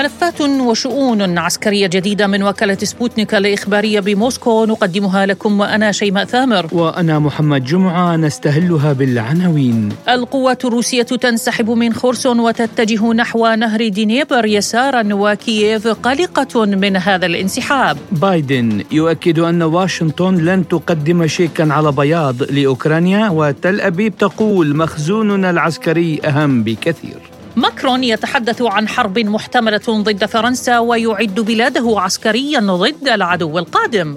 ملفات وشؤون عسكرية جديدة من وكالة سبوتنيك الإخبارية بموسكو. نقدمها لكم وأنا شيماء ثامر. وأنا محمد جمعة نستهلها بالعناوين. القوات الروسية تنسحب من خيرسون وتتجه نحو نهر دينيبر يسارا وكييف قلقة من هذا الانسحاب. بايدن يؤكد أن واشنطن لن تقدم شيكا على بياض لأوكرانيا وتل أبيب تقول مخزوننا العسكري أهم بكثير. ماكرون يتحدث عن حرب محتملة ضد فرنسا ويعد بلاده عسكريا ضد العدو القادم.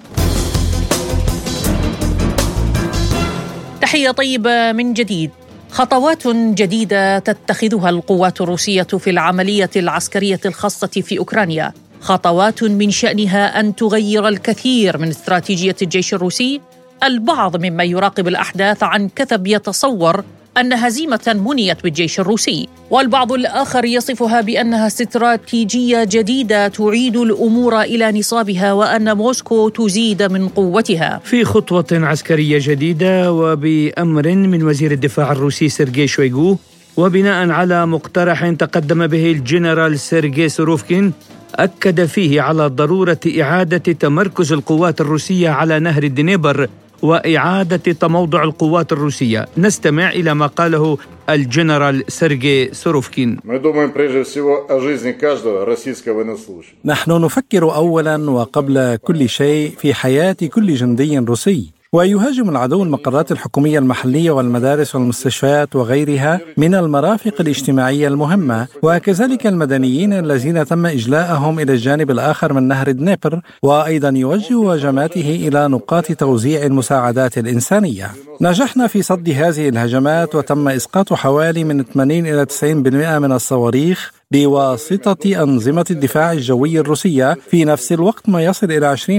تحية طيبة من جديد. خطوات جديدة تتخذها القوات الروسية في العملية العسكرية الخاصة في أوكرانيا. خطوات من شأنها أن تغير الكثير من استراتيجية الجيش الروسي. البعض ممن يراقب الأحداث عن كثب يتصور أن هزيمة منيت بالجيش الروسي والبعض الآخر يصفها بأنها استراتيجية جديدة تعيد الأمور إلى نصابها وأن موسكو تزيد من قوتها. في خطوة عسكرية جديدة وبأمر من وزير الدفاع الروسي سيرجي شويغو وبناء على مقترح تقدم به الجنرال سيرجي سوروفكين أكد فيه على ضرورة إعادة تمركز القوات الروسية على نهر الدنيبر وإعادة تموضع القوات الروسية. نستمع إلى ما قاله الجنرال سيرجي سوروفكين. نحن نفكر أولا وقبل كل شيء في حياة كل جندي روسي. ويهاجم العدو المقرات الحكومية المحلية والمدارس والمستشفيات وغيرها من المرافق الاجتماعية المهمة. وكذلك المدنيين الذين تم إجلاءهم إلى الجانب الآخر من نهر دنيبر. وأيضا يوجه هجماته إلى نقاط توزيع المساعدات الإنسانية. نجحنا في صد هذه الهجمات وتم إسقاط حوالي من 80 إلى 90% من الصواريخ. بواسطة أنظمة الدفاع الجوي الروسية في نفس الوقت ما يصل إلى 20%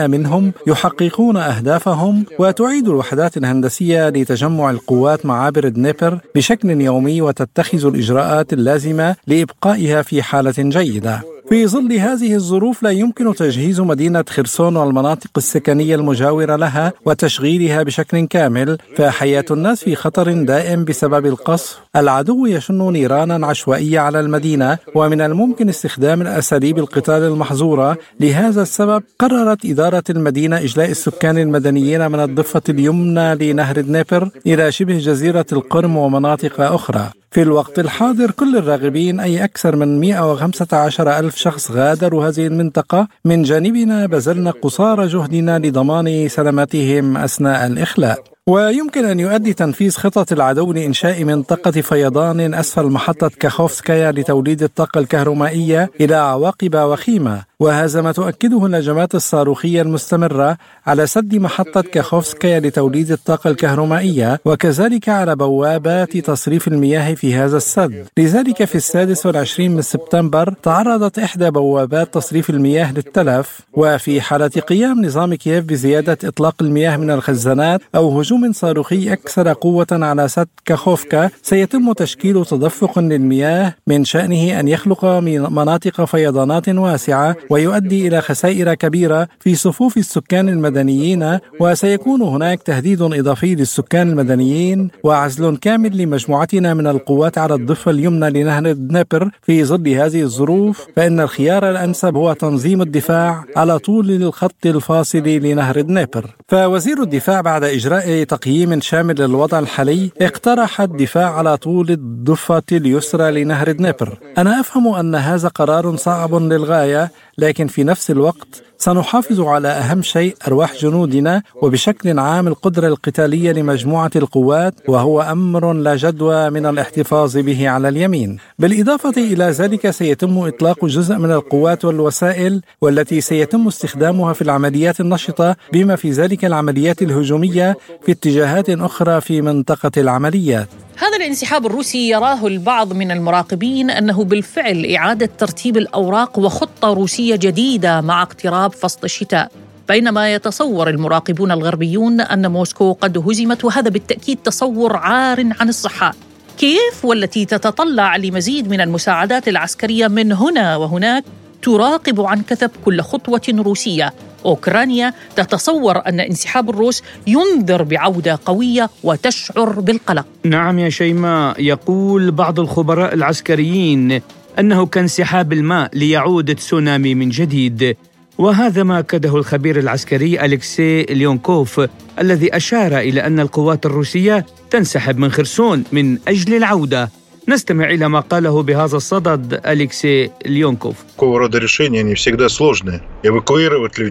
منهم يحققون أهدافهم وتعيد الوحدات الهندسية لتجمع القوات معابر دنيبر بشكل يومي وتتخذ الإجراءات اللازمة لإبقائها في حالة جيدة. في ظل هذه الظروف لا يمكن تجهيز مدينة خرسون والمناطق السكنية المجاورة لها وتشغيلها بشكل كامل فحياة الناس في خطر دائم بسبب القصف. العدو يشن نيرانا عشوائية على المدينة ومن الممكن استخدام الأساليب القتال المحظورة. لهذا السبب قررت إدارة المدينة إجلاء السكان المدنيين من الضفة اليمنى لنهر دنيبر إلى شبه جزيرة القرم ومناطق أخرى. في الوقت الحاضر كل الراغبين أي أكثر من 115 ألف شخص غادروا هذه المنطقة. من جانبنا بذلنا قصارى جهدنا لضمان سلامتهم أثناء الإخلاء. ويمكن أن يؤدي تنفيذ خطط العدو لإنشاء منطقة فيضان أسفل محطة كاخوفسكايا لتوليد الطاقة الكهرومائية إلى عواقب وخيمة. وهذا ما تؤكده الهجمات الصاروخية المستمرة على سد محطة كاخوفسكايا لتوليد الطاقة الكهرومائية وكذلك على بوابات تصريف المياه في هذا السد. لذلك في السادس والعشرين من سبتمبر تعرضت إحدى بوابات تصريف المياه للتلف. وفي حالة قيام نظام كييف بزيادة إطلاق المياه من الخزانات أو هجوم صاروخي أكثر قوة على سد كاخوفكا سيتم تشكيل تدفق للمياه من شأنه أن يخلق مناطق فيضانات واسعة ويؤدي إلى خسائر كبيرة في صفوف السكان المدنيين وسيكون هناك تهديد إضافي للسكان المدنيين. وعزل كامل لمجموعتنا من القوات على الضفة اليمنى لنهر دنيبر في ظل هذه الظروف فإن الخيار الأنسب هو تنظيم الدفاع على طول الخط الفاصل لنهر دنيبر فوزير الدفاع بعد إجراء تقييم شامل للوضع الحالي اقترح الدفاع على طول الضفة اليسرى لنهر دنيبر أنا أفهم أن هذا قرار صعب للغاية لكن في نفس الوقت سنحافظ على أهم شيء أرواح جنودنا وبشكل عام القدرة القتالية لمجموعة القوات وهو أمر لا جدوى من الاحتفاظ به على اليمين. بالإضافة إلى ذلك سيتم إطلاق جزء من القوات والوسائل والتي سيتم استخدامها في العمليات النشطة بما في ذلك العمليات الهجومية في اتجاهات أخرى في منطقة العمليات. هذا الانسحاب الروسي يراه البعض من المراقبين أنه بالفعل إعادة ترتيب الأوراق وخطة روسية جديدة مع اقتراب فصل الشتاء. بينما يتصور المراقبون الغربيون أن موسكو قد هزمت وهذا بالتأكيد تصور عار عن الصحة. كيف والتي تتطلع لمزيد من المساعدات العسكرية من هنا وهناك؟ تراقب عن كثب كل خطوة روسية. أوكرانيا تتصور أن انسحاب الروس ينذر بعودة قوية وتشعر بالقلق. نعم يا شيماء يقول بعض الخبراء العسكريين أنه كانسحاب الماء ليعود تسونامي من جديد. وهذا ما أكده الخبير العسكري أليكسي ليونكوف الذي أشار إلى أن القوات الروسية تنسحب من خرسون من أجل العودة. نستمع إلى ما قاله بهذا الصدد أليكسي ليونكوف.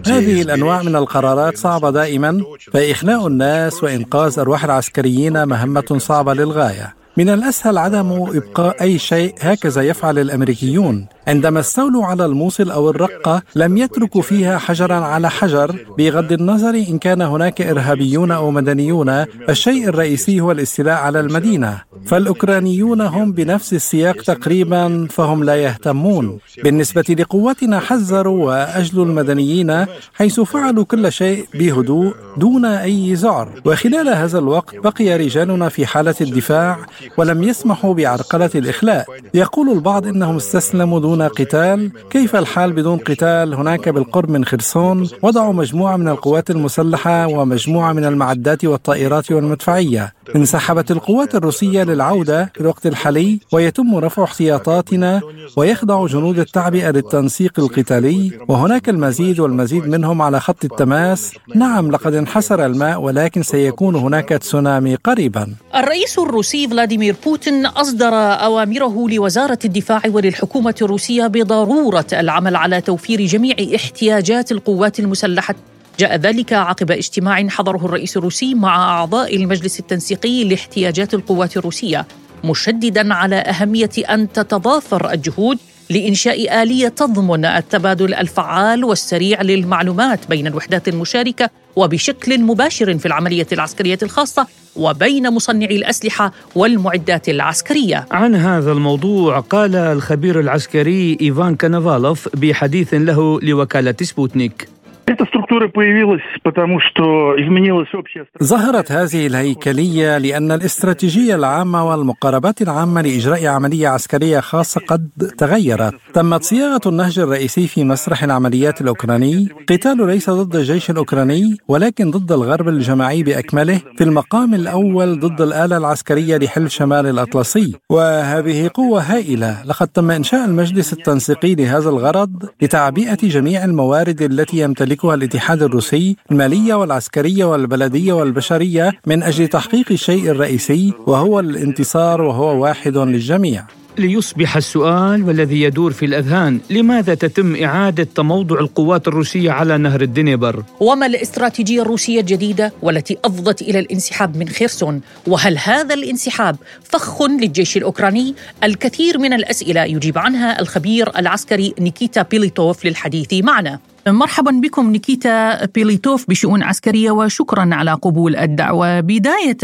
هذه الأنواع من القرارات صعبة دائما فإخلاء الناس وإنقاذ أرواح العسكريين مهمة صعبة للغاية. من الأسهل عدم إبقاء أي شيء هكذا يفعل الأمريكيون. عندما استولوا على الموصل أو الرقة لم يتركوا فيها حجرا على حجر. بغض النظر إن كان هناك إرهابيون أو مدنيون الشيء الرئيسي هو الاستيلاء على المدينة. فالأوكرانيون هم بنفس السياق تقريبا فهم لا يهتمون. بالنسبة لقواتنا حذروا وأجلوا المدنيين حيث فعلوا كل شيء بهدوء دون أي زعر. وخلال هذا الوقت بقي رجالنا في حالة الدفاع ولم يسمحوا بعرقلة الإخلاء. يقول البعض إنهم استسلموا دون قتال؟ كيف الحال بدون قتال؟ هناك بالقرب من خرسون وضعوا مجموعة من القوات المسلحة ومجموعة من المعدات والطائرات والمدفعية. انسحبت القوات الروسية للعودة في الوقت الحالي ويتم رفع احتياطاتنا ويخضع جنود التعبئة للتنسيق القتالي. وهناك المزيد والمزيد منهم على خط التماس. نعم لقد انحسر الماء ولكن سيكون هناك تسونامي قريبا. الرئيس الروسي فلاديمير بوتين أصدر أوامره لوزارة الدفاع وللحكومة الروسية. بضرورة العمل على توفير جميع احتياجات القوات المسلحة. جاء ذلك عقب اجتماع حضره الرئيس الروسي مع أعضاء المجلس التنسيقي لاحتياجات القوات الروسية مشددا على أهمية أن تتضافر الجهود لإنشاء آلية تضمن التبادل الفعال والسريع للمعلومات بين الوحدات المشاركة وبشكل مباشر في العملية العسكرية الخاصة وبين مصنعي الأسلحة والمعدات العسكرية. عن هذا الموضوع قال الخبير العسكري إيفان كانافالوف بحديث له لوكالة سبوتنيك. Эта структура появилась потому, что изменилась общая... ظهرت هذه الهيكلية لأن الاستراتيجية العامة والمقاربات العامة لإجراء عملية عسكرية خاصة قد تغيرت تمت صياغة النهج الرئيسي في مسرح العمليات الأوكراني قتال ليس ضد الجيش الأوكراني ولكن ضد الغرب الجماعي بأكمله في المقام الأول ضد الآلة العسكرية لحلف شمال الأطلسي وهذه قوة هائلة لقد تم إنشاء المجلس التنسيقي لهذا الغرض لتعبئة جميع الموارد التي يمتلكها يمتلكها الاتحاد الروسي المالية والعسكرية والبلدية والبشرية من أجل تحقيق الشيء الرئيسي وهو الانتصار وهو واحد للجميع. ليصبح السؤال والذي يدور في الأذهان لماذا تتم إعادة تموضع القوات الروسية على نهر الدنيبر؟ وما الاستراتيجية الروسية الجديدة والتي أفضت إلى الانسحاب من خيرسون؟ وهل هذا الانسحاب فخ للجيش الأوكراني؟ الكثير من الأسئلة يجيب عنها الخبير العسكري نيكيتا بيليتوف للحديث معنا. مرحبا بكم نيكيتا بيليتوف بشؤون عسكرية وشكرا على قبول الدعوة. بداية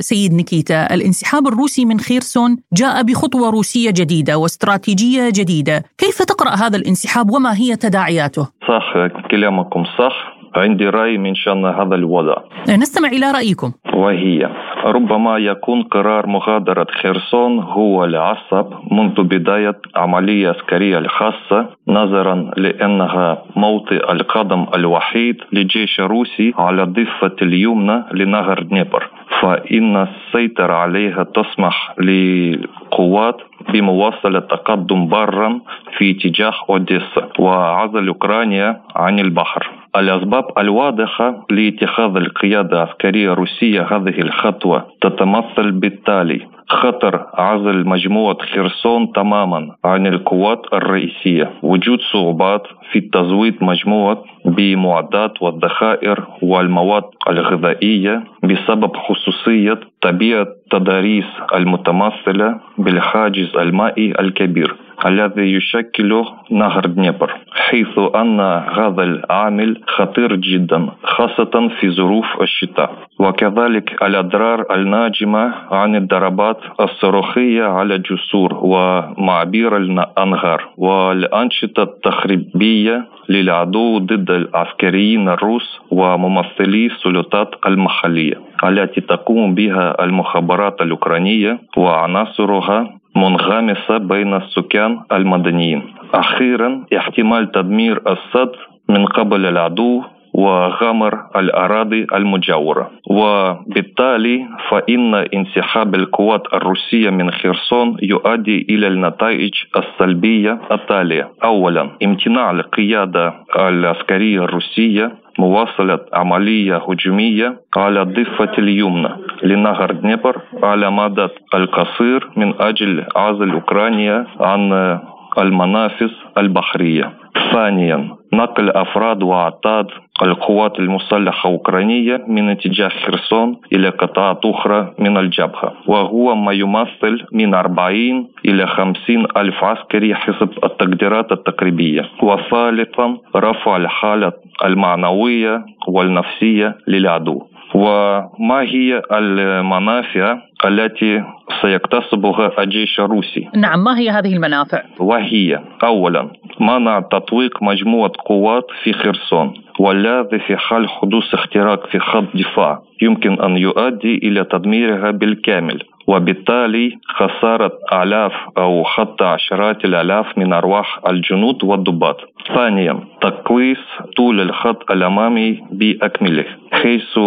سيد نيكيتا الانسحاب الروسي من خيرسون جاء بخطوة روسية جديدة واستراتيجية جديدة. كيف تقرأ هذا الانسحاب وما هي تداعياته؟ صح كلامكم صح. عندي رأي من شأن هذا الوضع. نستمع إلى رأيكم. وهي ربما يكون قرار مغادرة خرسون هو العصب منذ بداية عملية عسكرية الخاصة نظرا لأنها موطئ القدم الوحيد للجيش الروسي على الضفة اليمنى لنهر دنيبر فإن السيطرة عليها تسمح للقوات بمواصلة التقدم برا في اتجاه أوديسا وعزل أوكرانيا عن البحر. الأسباب الواضحة لاتخاذ القيادة العسكرية الروسية هذه الخطوة تتمثل بالتالي. خطر عزل مجموعة خرسون تماما عن القوات الرئيسية. وجود صعوبات في تزويد مجموعة بمعدات والذخائر والمواد الغذائية بسبب خصوصية طبيعة تضاريس المتمثلة بالحاجز المائي الكبير الذي يشكل نهر دنيبر حيث أن هذا العامل خطير جدا خاصة في ظروف الشتاء. وكذلك الأضرار الناجمة عن الضربات الصاروخية على الجسور ومعابير الأنهار والأنشطة التخريبية للعدو ضد العسكريين الروس وممثلي السلطات المحلية التي تقوم بها المخابرات الأوكرانية وعناصرها منغمسة بين السكان المدنيين. أخيرا احتمال تدمير السد من قبل العدو وغمر الأراضي المجاورة. وبالتالي فإن انسحاب القوات الروسية من خرسون يؤدي إلى النتائج السلبية التالية. أولا امتناع القيادة العسكرية الروسية مواصلة عملية هجومية على الضفة اليمنى لنهر دنيبر على مدى القصير من أجل عزل أوكرانيا عن المنافذ البحرية. ثانيا نقل أفراد وأعتاد القوات المسلحة الأوكرانية من اتجاه خرسون إلى قطاعات أخرى من الجبهة وهو ما يمثل من 40 إلى 50 ألف عسكري حسب التقديرات التقريبية. وثالثا رفع الحالة المعنوية والنفسية للعدو. وما هي المنافع التي سيكتسبها الجيش الروسي نعم ما هي هذه المنافع؟ وهي أولا منع تطويق مجموعة قوات في خرسون والذي في حال حدوث اختراق في خط دفاع. يمكن أن يؤدي إلى تدميرها بالكامل. وبالتالي خسارة آلاف أو حتى عشرات الآلاف من أرواح الجنود والضباط. ثانيا تقويس طول الخط الأمامي بأكمله حيث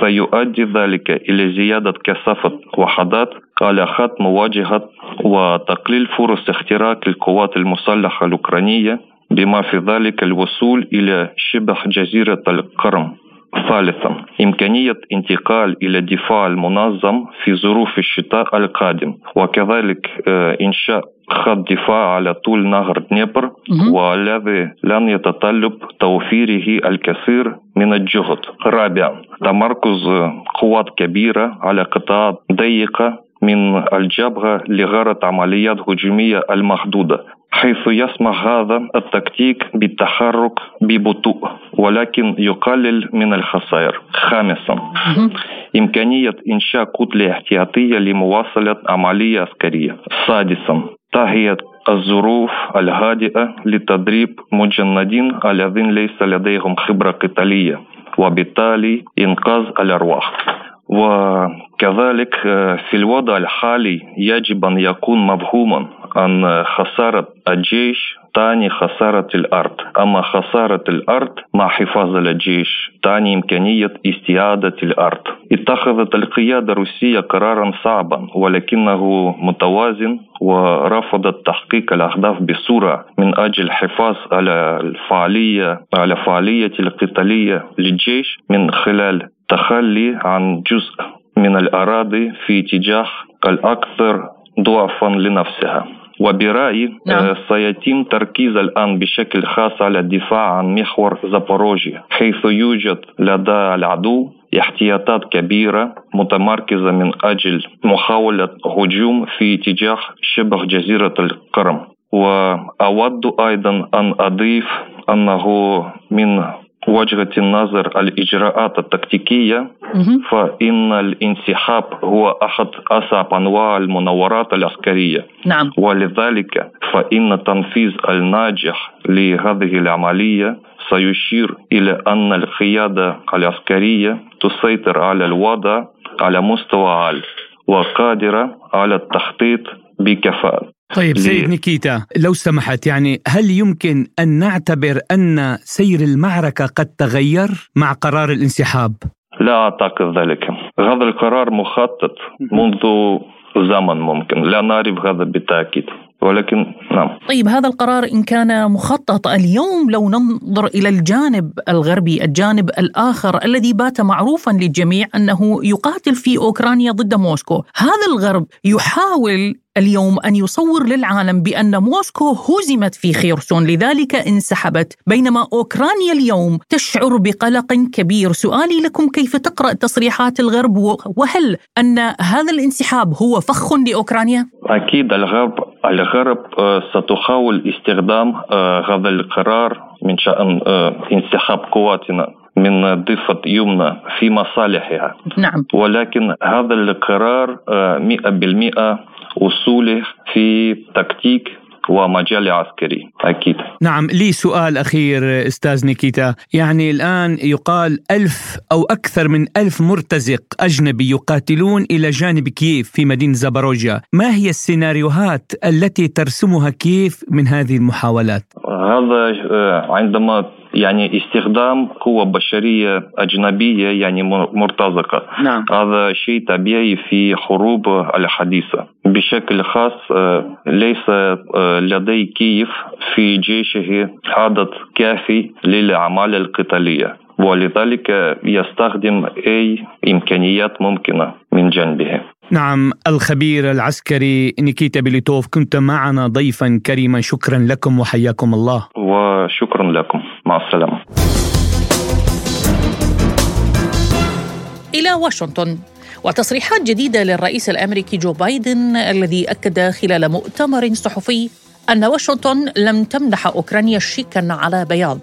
سيؤدي ذلك إلى زيادة كثافة وحدات على خط مواجهة وتقليل فرص اختراق القوات المسلحة الأوكرانية بما في ذلك الوصول إلى شبه جزيرة القرم. ثالثا إمكانية انتقال إلى الدفاع المنظم في ظروف الشتاء القادم وكذلك آه، إنشاء خط دفاع على طول نهر دنيبر والذي لن يتطلب توفيره الكثير من الجهد. رابعا تمركز قوات كبيرة على قطاعات ضيقة من الجبهة لغرض عمليات هجومية المحدودة. حيث يسمح هذا التكتيك بالتحرك ببطء ولكن يقلل من الخسائر. خامسا إمكانية إنشاء كتلة احتياطية لمواصلة عملية عسكرية. سادسا تهيئة الظروف الهادئة لتدريب مجندين الذين ليس لديهم خبرة قتالية وبالتالي إنقاذ الأرواح. وكذلك آه، في الوضع الحالي يجب أن يكون مفهوما أن خسارة الجيش تعني خسارة الأرض. أما خسارة الأرض مع حفاظ الجيش تعني إمكانية استعادة الأرض. اتخذت القيادة الروسية قرارا صعبا ولكنه متوازن ورفضت تحقيق الأهداف بسرعة من أجل الحفاظ على الفعالية على فعالية القتالية للجيش من خلال التخلي عن جزء من الأراضي في اتجاه الأكثر ضعفا لنفسها وبرأيي نعم. آه، سيتم تركيز الآن بشكل خاص على الدفاع عن محور زابوروجيا حيث يوجد لدى العدو احتياطات كبيرة متمركزة من أجل محاولة هجوم في اتجاه شبه جزيرة القرم وأود أيضا أن أضيف أنه من وجهة النظر الإجراءات التكتيكية فإن الانسحاب هو أحد أصعب أنواع المناورات العسكرية. نعم. ولذلك فإن تنفيذ الناجح لهذه العملية سيشير إلى أن القيادة العسكرية تسيطر على الوضع على مستوى عالي وقادرة على التخطيط بكفاءة. طيب سيد نيكيتا لو سمحت يعني هل يمكن أن نعتبر أن سير المعركة قد تغير مع قرار الانسحاب؟ لا أعتقد ذلك، هذا القرار مخطط منذ زمن ممكن، لا نعرف هذا بالتأكيد. ولكن نعم. طيب هذا القرار إن كان مخطط اليوم لو ننظر إلى الجانب الغربي الجانب الآخر الذي بات معروفا للجميع أنه يقاتل في أوكرانيا ضد موسكو. هذا الغرب يحاول اليوم أن يصور للعالم بأن موسكو هزمت في خيرسون لذلك انسحبت. بينما أوكرانيا اليوم تشعر بقلق كبير. سؤالي لكم كيف تقرأ تصريحات الغرب؟ وهل أن هذا الانسحاب هو فخ لأوكرانيا؟ أكيد الغرب الغرب آه، ستحاول استخدام آه، هذا القرار من شأن آه، انسحاب قواتنا من الضفة يمنى في مصالحها. نعم. ولكن هذا القرار مئة بالمئة أصوله في تكتيك ومجال عسكري أكيد. نعم لي سؤال أخير أستاذ نيكيتا. يعني الآن يقال ألف أو أكثر من ألف مرتزق أجنبي يقاتلون إلى جانب كييف في مدينة زاباروجيا. ما هي السيناريوهات التي ترسمها كييف من هذه المحاولات؟ هذا آه، عندما يعني استخدام قوة بشرية أجنبية يعني مرتزقة. نعم. هذا شيء طبيعي في حروب الحديثة. بشكل خاص آه، ليس آه، لدي كيف في جيشه عدد كافي للأعمال القتالية. ولذلك يستخدم أي إمكانيات ممكنة من جانبه نعم الخبير العسكري نيكيتا بيليتوف كنت معنا ضيفا كريما. شكرا لكم وحياكم الله. وشكرا لكم. مع السلامة. إلى واشنطن. وتصريحات جديدة للرئيس الأمريكي جو بايدن الذي أكد خلال مؤتمر صحفي أن واشنطن لم تمنح أوكرانيا شيكا على بياض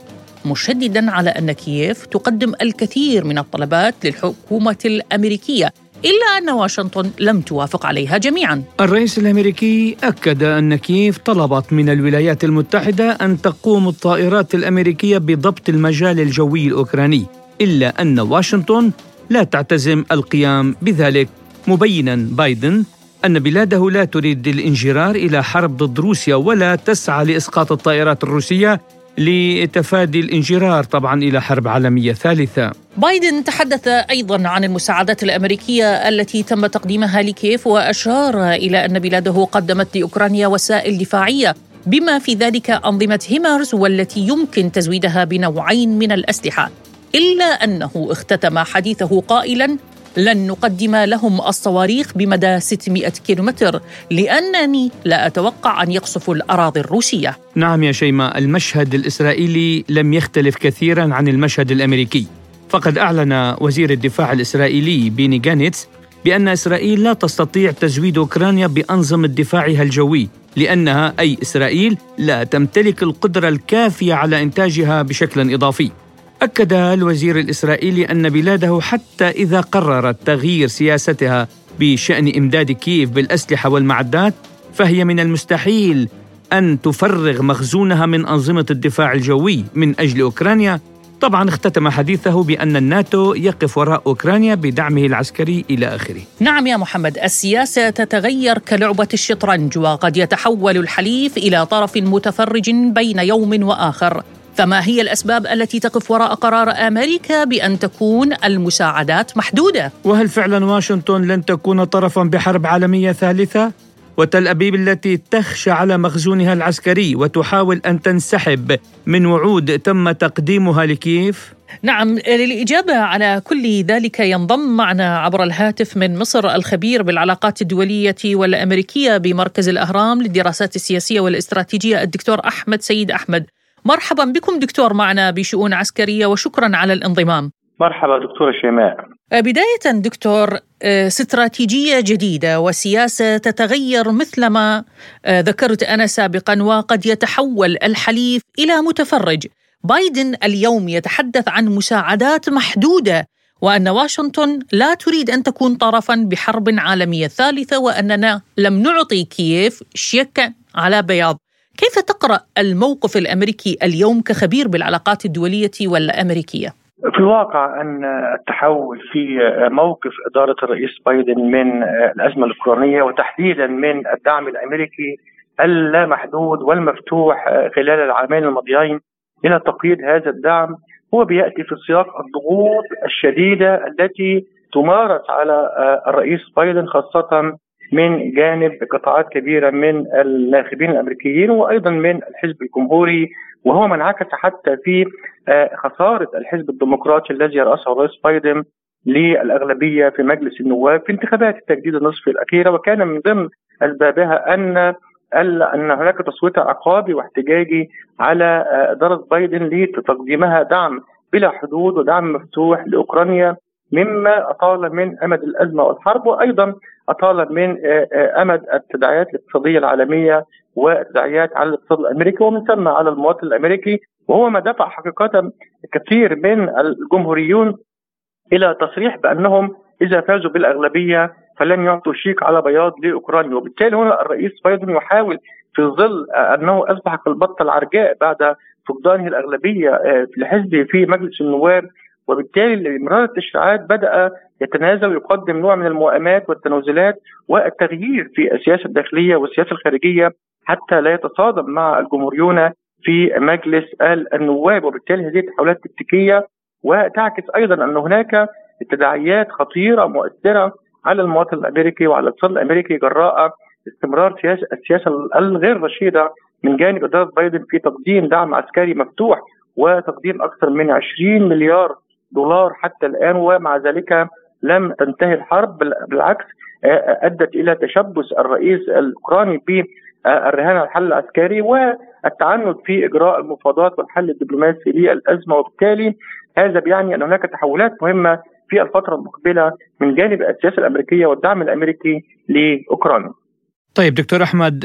مشددا على أن كييف تقدم الكثير من الطلبات للحكومة الأمريكية. إلا أن واشنطن لم توافق عليها جميعا. الرئيس الأمريكي أكد أن كييف طلبت من الولايات المتحدة أن تقوم الطائرات الأمريكية بضبط المجال الجوي الأوكراني إلا أن واشنطن لا تعتزم القيام بذلك. مبينا بايدن أن بلاده لا تريد الانجرار إلى حرب ضد روسيا ولا تسعى لإسقاط الطائرات الروسية لتفادي الانجرار طبعا إلى حرب عالمية ثالثة. بايدن تحدث أيضا عن المساعدات الأمريكية التي تم تقديمها لكيف وأشار إلى أن بلاده قدمت لأوكرانيا وسائل دفاعية بما في ذلك أنظمة هيمرز والتي يمكن تزويدها بنوعين من الأسلحة. إلا أنه اختتم حديثه قائلا لن نقدم لهم الصواريخ بمدى 600 كيلومتر لأنني لا أتوقع أن يقصفوا الأراضي الروسية. نعم يا شيماء المشهد الإسرائيلي لم يختلف كثيرا عن المشهد الأمريكي. فقد أعلن وزير الدفاع الإسرائيلي بيني جانيتس بأن إسرائيل لا تستطيع تزويد أوكرانيا بأنظمة دفاعها الجوي لأنها أي إسرائيل لا تمتلك القدرة الكافية على إنتاجها بشكل إضافي. أكد الوزير الإسرائيلي أن بلاده حتى إذا قررت تغيير سياستها بشأن إمداد كييف بالأسلحة والمعدات فهي من المستحيل أن تفرغ مخزونها من أنظمة الدفاع الجوي من أجل أوكرانيا. طبعا اختتم حديثه بأن الناتو يقف وراء أوكرانيا بدعمه العسكري إلى آخره. نعم يا محمد السياسة تتغير كلعبة الشطرنج وقد يتحول الحليف إلى طرف متفرج بين يوم وآخر. فما هي الأسباب التي تقف وراء قرار أمريكا بأن تكون المساعدات محدودة؟ وهل فعلا واشنطن لن تكون طرفا بحرب عالمية ثالثة؟ وتل أبيب التي تخشى على مخزونها العسكري وتحاول أن تنسحب من وعود تم تقديمها لكييف؟ نعم للإجابة على كل ذلك ينضم معنا عبر الهاتف من مصر الخبير بالعلاقات الدولية والأمريكية بمركز الأهرام للدراسات السياسية والإستراتيجية الدكتور أحمد سيد أحمد مرحبا بكم دكتور معنا بشؤون عسكرية وشكرا على الانضمام. مرحبا دكتورة شيماء بداية دكتور آه، استراتيجية جديدة وسياسة تتغير مثلما آه، ذكرت أنا سابقا وقد يتحول الحليف إلى متفرج. بايدن اليوم يتحدث عن مساعدات محدودة وأن واشنطن لا تريد أن تكون طرفا بحرب عالمية ثالثة وأننا لم نعطي كييف شيك على بياض. كيف تقرأ الموقف الأمريكي اليوم كخبير بالعلاقات الدولية والأمريكية؟ في الواقع أن التحول في موقف إدارة الرئيس بايدن من الأزمة الأوكرانية وتحديدا من الدعم الأمريكي اللامحدود والمفتوح خلال العامين الماضيين إلى تقييد هذا الدعم هو بيأتي في سياق الضغوط الشديدة التي تمارس على الرئيس بايدن خاصة من جانب قطاعات كبيرة من الناخبين الأمريكيين وأيضا من الحزب الجمهوري وهو ما انعكس حتى في آه، خسارة الحزب الديمقراطي الذي يرأسه الرئيس بايدن للأغلبية في مجلس النواب في انتخابات التجديد النصف الاخيره وكان من ضمن أسبابها أن أن هناك تصويت عقابي واحتجاجي على آه، إدارة بايدن لتقديمها دعم بلا حدود ودعم مفتوح لأوكرانيا. مما أطال من أمد الأزمة والحرب وأيضا أطال من آه، آه، أمد التداعيات الاقتصادية العالمية والتداعيات على الاقتصاد الأمريكي ومن ثم على المواطن الأمريكي وهو ما دفع حقيقة كثير من الجمهوريون إلى تصريح بأنهم إذا فازوا بالأغلبية فلن يعطوا شيك على بياض لأوكرانيا. وبالتالي هنا الرئيس بايدن يحاول في ظل أنه أصبح كالبطة العرجاء بعد فقدانه الأغلبية لحزبه في مجلس النواب وبالتالي مرار التشريعات بدأ يتنازل ويقدم نوع من الموائمات والتنازلات والتغيير في السياسة الداخلية والسياسة الخارجية حتى لا يتصادم مع الجمهوريون في مجلس النواب. وبالتالي هذه التحولات التكتيكية وتعكس أيضا أن هناك تداعيات خطيرة مؤثرة على المواطن الأمريكي وعلى الاقتصاد الأمريكي جراء استمرار سياسه السياسة الغير رشيدة من جانب إدارة بايدن في تقديم دعم عسكري مفتوح وتقديم أكثر من 20 مليار دولار حتى الآن ومع ذلك لم تنتهي الحرب بالعكس أدت إلى تشبث الرئيس الأوكراني بالرهان على الحل العسكري والتعنت في إجراء المفاوضات والحل الدبلوماسي للأزمة وبالتالي هذا بيعني أن هناك تحولات مهمة في الفترة المقبلة من جانب السياسة الأمريكية والدعم الأمريكي لأوكرانيا. طيب دكتور أحمد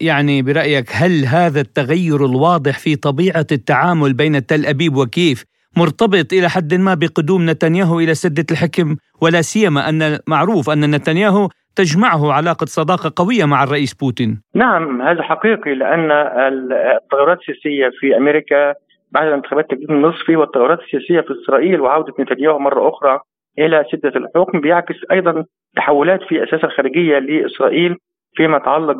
يعني برأيك هل هذا التغير الواضح في طبيعة التعامل بين تل أبيب وكيف مرتبط إلى حد ما بقدوم نتنياهو إلى سدة الحكم ولا سيما أن معروف أن نتنياهو تجمعه علاقة صداقة قوية مع الرئيس بوتين. نعم هذا حقيقي لأن التغيرات السياسية في أمريكا بعد الانتخابات التجديد النصفي والتغيرات السياسية في إسرائيل وعودة نتنياهو مرة أخرى إلى سدة الحكم بيعكس أيضا تحولات في السياسة الخارجية لإسرائيل فيما يتعلق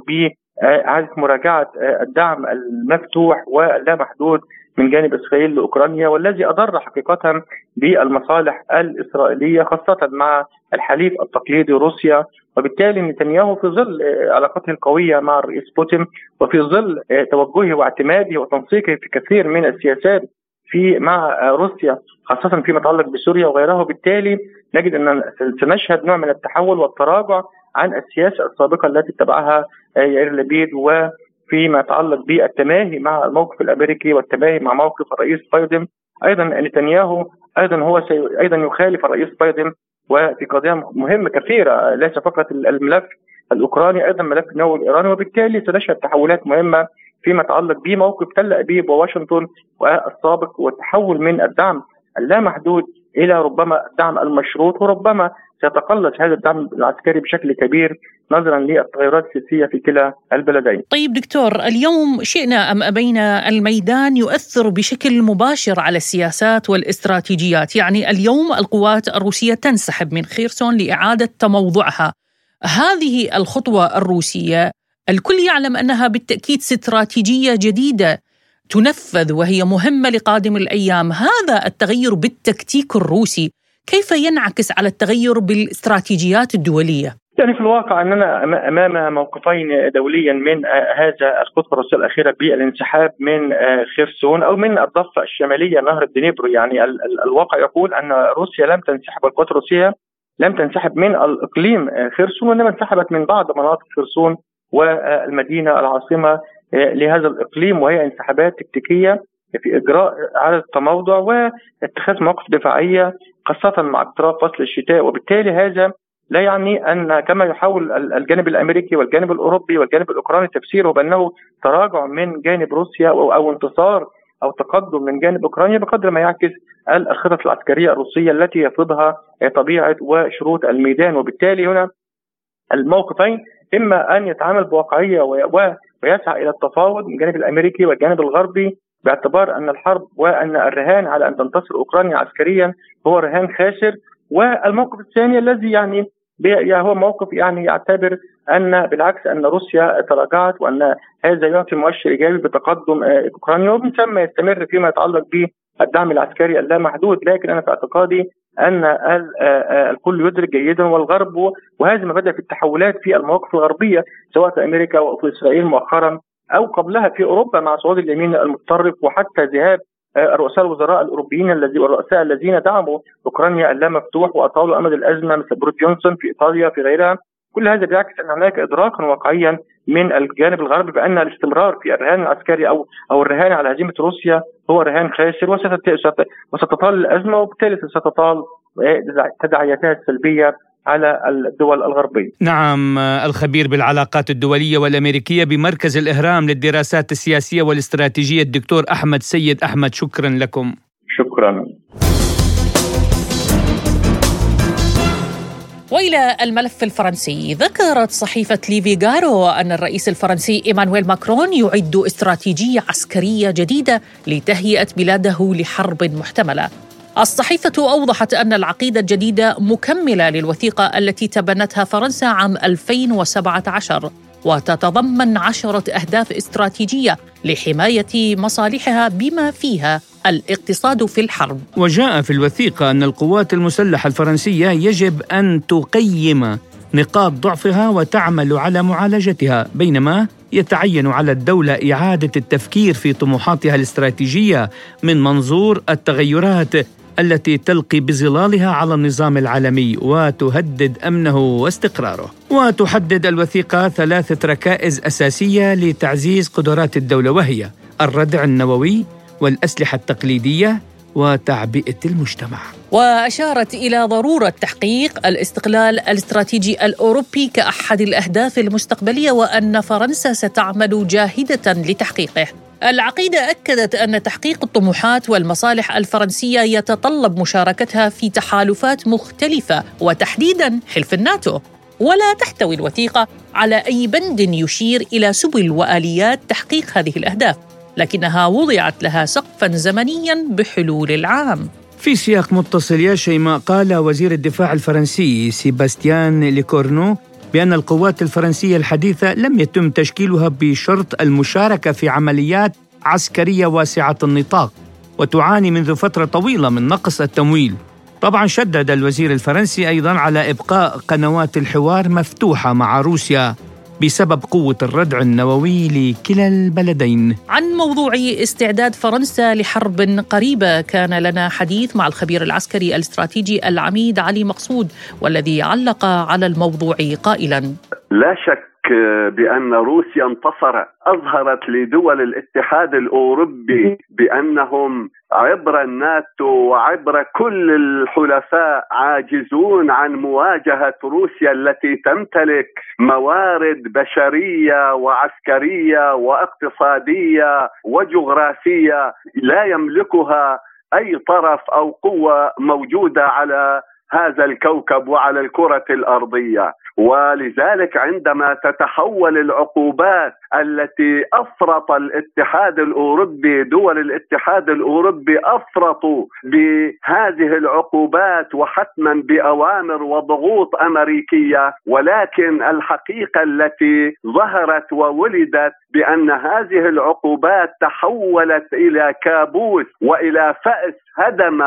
بإعادة مراجعة الدعم المفتوح واللامحدود من جانب إسرائيل لأوكرانيا والذي أضر حقيقة بالمصالح الإسرائيلية خاصة مع الحليف التقليدي روسيا. وبالتالي نتنياهو في ظل علاقته القوية مع الرئيس بوتين وفي ظل توجهه واعتماده وتنسيقه في كثير من السياسات في مع روسيا خاصة فيما يتعلق بسوريا وغيرها. وبالتالي نجد أن سنشهد نوع من التحول والتراجع عن السياسة السابقة التي اتبعها يائير لبيد وفيما يتعلق بالتماهي مع الموقف الأمريكي والتماهي مع موقف الرئيس بايدن. أيضا نتنياهو أيضا هو أيضا يخالف الرئيس بايدن وفي قضية مهمة كثيرة ليس فقط الملف الأوكراني أيضا ملف النووي الإيراني وبالتالي سنشهد تحولات مهمة فيما يتعلق بموقف تل أبيب وواشنطن والسابق والتحول من الدعم اللامحدود إلى ربما الدعم المشروط وربما سيتقلص هذا الدعم العسكري بشكل كبير نظرا للتغيرات السياسية في كلا البلدين. طيب دكتور اليوم شئنا أم أبينا الميدان يؤثر بشكل مباشر على السياسات والاستراتيجيات، يعني اليوم القوات الروسية تنسحب من خيرسون لإعادة تموضعها. هذه الخطوة الروسية الكل يعلم أنها بالتأكيد استراتيجية جديدة تنفذ وهي مهمة لقادم الأيام، هذا التغير بالتكتيك الروسي. كيف ينعكس على التغير بالاستراتيجيات الدولية؟ يعني في الواقع أننا أمام موقفين دوليا من هذا الخطوه الروسيه الاخيره بالانسحاب من خيرسون أو من الضفة الشمالية نهر الدنيبرو يعني الواقع يقول أن روسيا لم تنسحب القوات الروسية لم تنسحب من الإقليم خيرسون وانما انسحبت من بعض مناطق خيرسون والمدينة العاصمة لهذا الإقليم وهي انسحابات تكتيكية في إجراء إعادة تموضع واتخاذ مواقف دفاعية خاصة مع اقتراب فصل الشتاء. وبالتالي هذا لا يعني أن كما يحاول الجانب الأمريكي والجانب الأوروبي والجانب الأوكراني تفسيره بأنه تراجع من جانب روسيا أو, انتصار أو تقدم من جانب أوكرانيا بقدر ما يعكس الخطط العسكرية الروسية التي يفرضها طبيعة وشروط الميدان. وبالتالي هنا الموقفين إما أن يتعامل بواقعية ويسعى إلى التفاوض من الجانب الأمريكي والجانب الغربي باعتبار أن الحرب وأن الرهان على أن تنتصر أوكرانيا عسكريا هو رهان خاسر. والموقف الثاني الذي يعني هو موقف يعني يعتبر أن بالعكس أن روسيا تراجعت وأن هذا يعطي مؤشر إيجابي بتقدم أوكرانيا ومن ثم يستمر فيما يتعلق بالدعم العسكري اللامحدود لكن أنا في اعتقادي أن الكل يدرك جيدا والغرب وهذا ما بدأ في التحولات في المواقف الغربية سواء في أمريكا أو في إسرائيل مؤخرا أو قبلها في أوروبا مع صعود اليمين المتطرف وحتى ذهاب رؤساء الوزراء الأوروبيين الذي والرؤساء الذين دعموا أوكرانيا اللامفتوح وأطالوا أمد الأزمة مثل بوريس جونسون في إيطاليا في غيرها. كل هذا بيعكس أن هناك ادراكا واقعيا من الجانب الغربي بأن الاستمرار في الرهان العسكري أو أو الرهان على هزيمة روسيا هو رهان خاسر وستطال الأزمة وبالتالي ستطال تداعياتها السلبيه على الدول الغربية. نعم الخبير بالعلاقات الدولية والأمريكية بمركز الأهرام للدراسات السياسية والاستراتيجية الدكتور أحمد سيد أحمد شكرا لكم. شكرا. وإلى الملف الفرنسي. ذكرت صحيفة لوفيغارو أن الرئيس الفرنسي إيمانويل ماكرون يعد استراتيجية عسكرية جديدة لتهيئة بلاده لحرب محتملة. الصحيفة أوضحت أن العقيدة الجديدة مكملة للوثيقة التي تبنتها فرنسا عام 2017 وتتضمن عشرة أهداف استراتيجية لحماية مصالحها بما فيها. الاقتصاد في الحرب. وجاء في الوثيقة أن القوات المسلحة الفرنسية يجب أن تقيم نقاط ضعفها وتعمل على معالجتها بينما يتعين على الدولة إعادة التفكير في طموحاتها الاستراتيجية من منظور التغيرات التي تلقي بظلالها على النظام العالمي وتهدد أمنه واستقراره. وتحدد الوثيقة ثلاثة ركائز أساسية لتعزيز قدرات الدولة وهي الردع النووي والأسلحة التقليدية وتعبئة المجتمع. وأشارت إلى ضرورة تحقيق الاستقلال الاستراتيجي الأوروبي كأحد الأهداف المستقبلية وأن فرنسا ستعمل جاهدة لتحقيقه. العقيدة أكدت أن تحقيق الطموحات والمصالح الفرنسية يتطلب مشاركتها في تحالفات مختلفة وتحديدا حلف الناتو ولا تحتوي الوثيقة على أي بند يشير إلى سبل وآليات تحقيق هذه الأهداف لكنها وضعت لها سقفا زمنيا بحلول العام. في سياق متصل يا شيماء قال وزير الدفاع الفرنسي سيباستيان ليكورنو بأن القوات الفرنسية الحديثة لم يتم تشكيلها بشرط المشاركة في عمليات عسكرية واسعة النطاق وتعاني منذ فترة طويلة من نقص التمويل. طبعا شدد الوزير الفرنسي أيضا على إبقاء قنوات الحوار مفتوحة مع روسيا. بسبب قوة الردع النووي لكلا البلدين. عن موضوع استعداد فرنسا لحرب قريبة كان لنا حديث مع الخبير العسكري الاستراتيجي العميد علي مقصود والذي علق على الموضوع قائلا: لا شك بأن روسيا انتصرت أظهرت لدول الاتحاد الأوروبي بأنهم عبر الناتو وعبر كل الحلفاء عاجزون عن مواجهة روسيا التي تمتلك موارد بشرية وعسكرية واقتصادية وجغرافية لا يملكها أي طرف أو قوة موجودة على هذا الكوكب وعلى الكرة الأرضية ولذلك عندما تتحول العقوبات التي أفرط الاتحاد الأوروبي دول الاتحاد الأوروبي أفرطوا بهذه العقوبات وحتما بأوامر وضغوط أمريكية ولكن الحقيقة التي ظهرت وولدت بأن هذه العقوبات تحولت إلى كابوس وإلى فأس هدم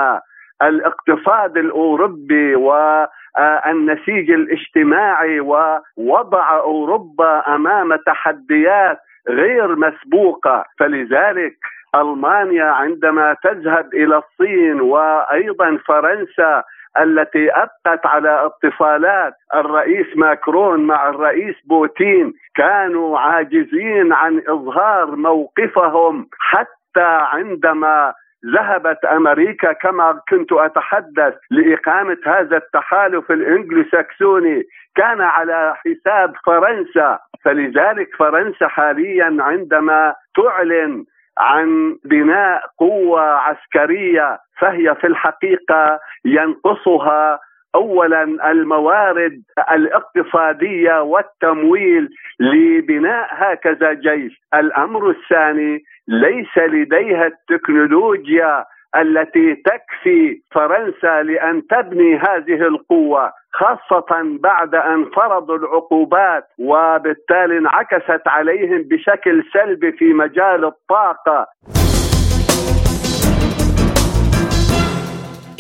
الاقتصاد الأوروبي والنسيج الاجتماعي ووضع أوروبا أمام تحديات غير مسبوقة. فلذلك ألمانيا عندما تذهب إلى الصين وأيضا فرنسا التي أبقت على اتصالات الرئيس ماكرون مع الرئيس بوتين كانوا عاجزين عن إظهار موقفهم حتى عندما ذهبت أمريكا كما كنت أتحدث لإقامة هذا التحالف الانجلو ساكسوني كان على حساب فرنسا فلذلك فرنسا حاليا عندما تعلن عن بناء قوة عسكرية فهي في الحقيقة ينقصها اولا الموارد الاقتصادية والتمويل لبناء هكذا جيش، الأمر الثاني ليس لديها التكنولوجيا التي تكفي فرنسا لأن تبني هذه القوة خاصة بعد أن فرضوا العقوبات وبالتالي انعكست عليهم بشكل سلبي في مجال الطاقة.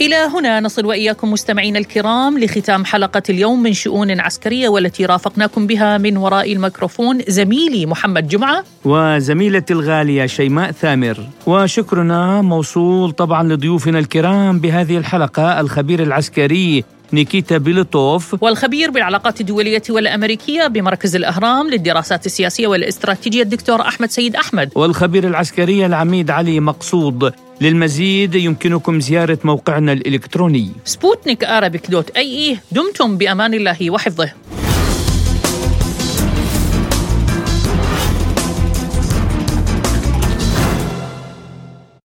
إلى هنا نصل وإياكم مستمعينا الكرام لختام حلقة اليوم من شؤون عسكرية والتي رافقناكم بها من وراء الميكروفون زميلي محمد جمعة. وزميلتي الغالية شيماء ثامر. وشكرنا موصول طبعا لضيوفنا الكرام بهذه الحلقة الخبير العسكري نيكيتا بيلوتوف. والخبير بالعلاقات الدولية والأمريكية بمركز الأهرام للدراسات السياسية والاستراتيجية الدكتور أحمد سيد أحمد. والخبير العسكري العميد علي مقصود. للمزيد يمكنكم زيارة موقعنا الإلكتروني. سبوتنيك dot ae. دمتم بأمان الله وحفظه.